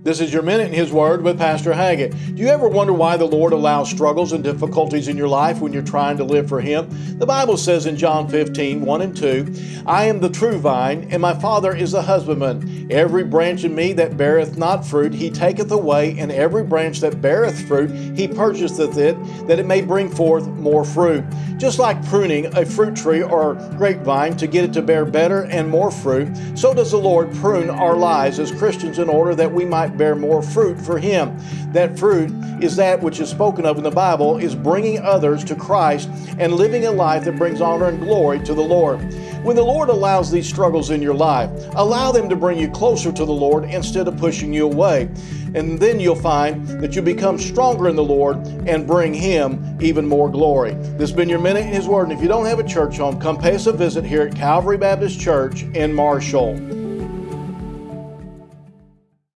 This is your Minute in His Word with Pastor Haggett. Do you ever wonder why the Lord allows struggles and difficulties in your life when you're trying to live for Him? The Bible says in John 15, 1 and 2, I am the true vine, and my Father is the husbandman. Every branch in me that beareth not fruit, He taketh away, and every branch that beareth fruit, He purchaseth it, that it may bring forth more fruit. Just like pruning a fruit tree or grapevine to get it to bear better and more fruit, so does the Lord prune our lives as Christians in order that we might bear more fruit for Him. That fruit is that which is spoken of in the Bible, is bringing others to Christ and living a life that brings honor and glory to the Lord. When the Lord allows these struggles in your life, allow them to bring you closer to the Lord instead of pushing you away. And then you'll find that you become stronger in the Lord and bring Him even more glory. This has been your Minute in His Word. And if you don't have a church home, come pay us a visit here at Calvary Baptist Church in Marshall.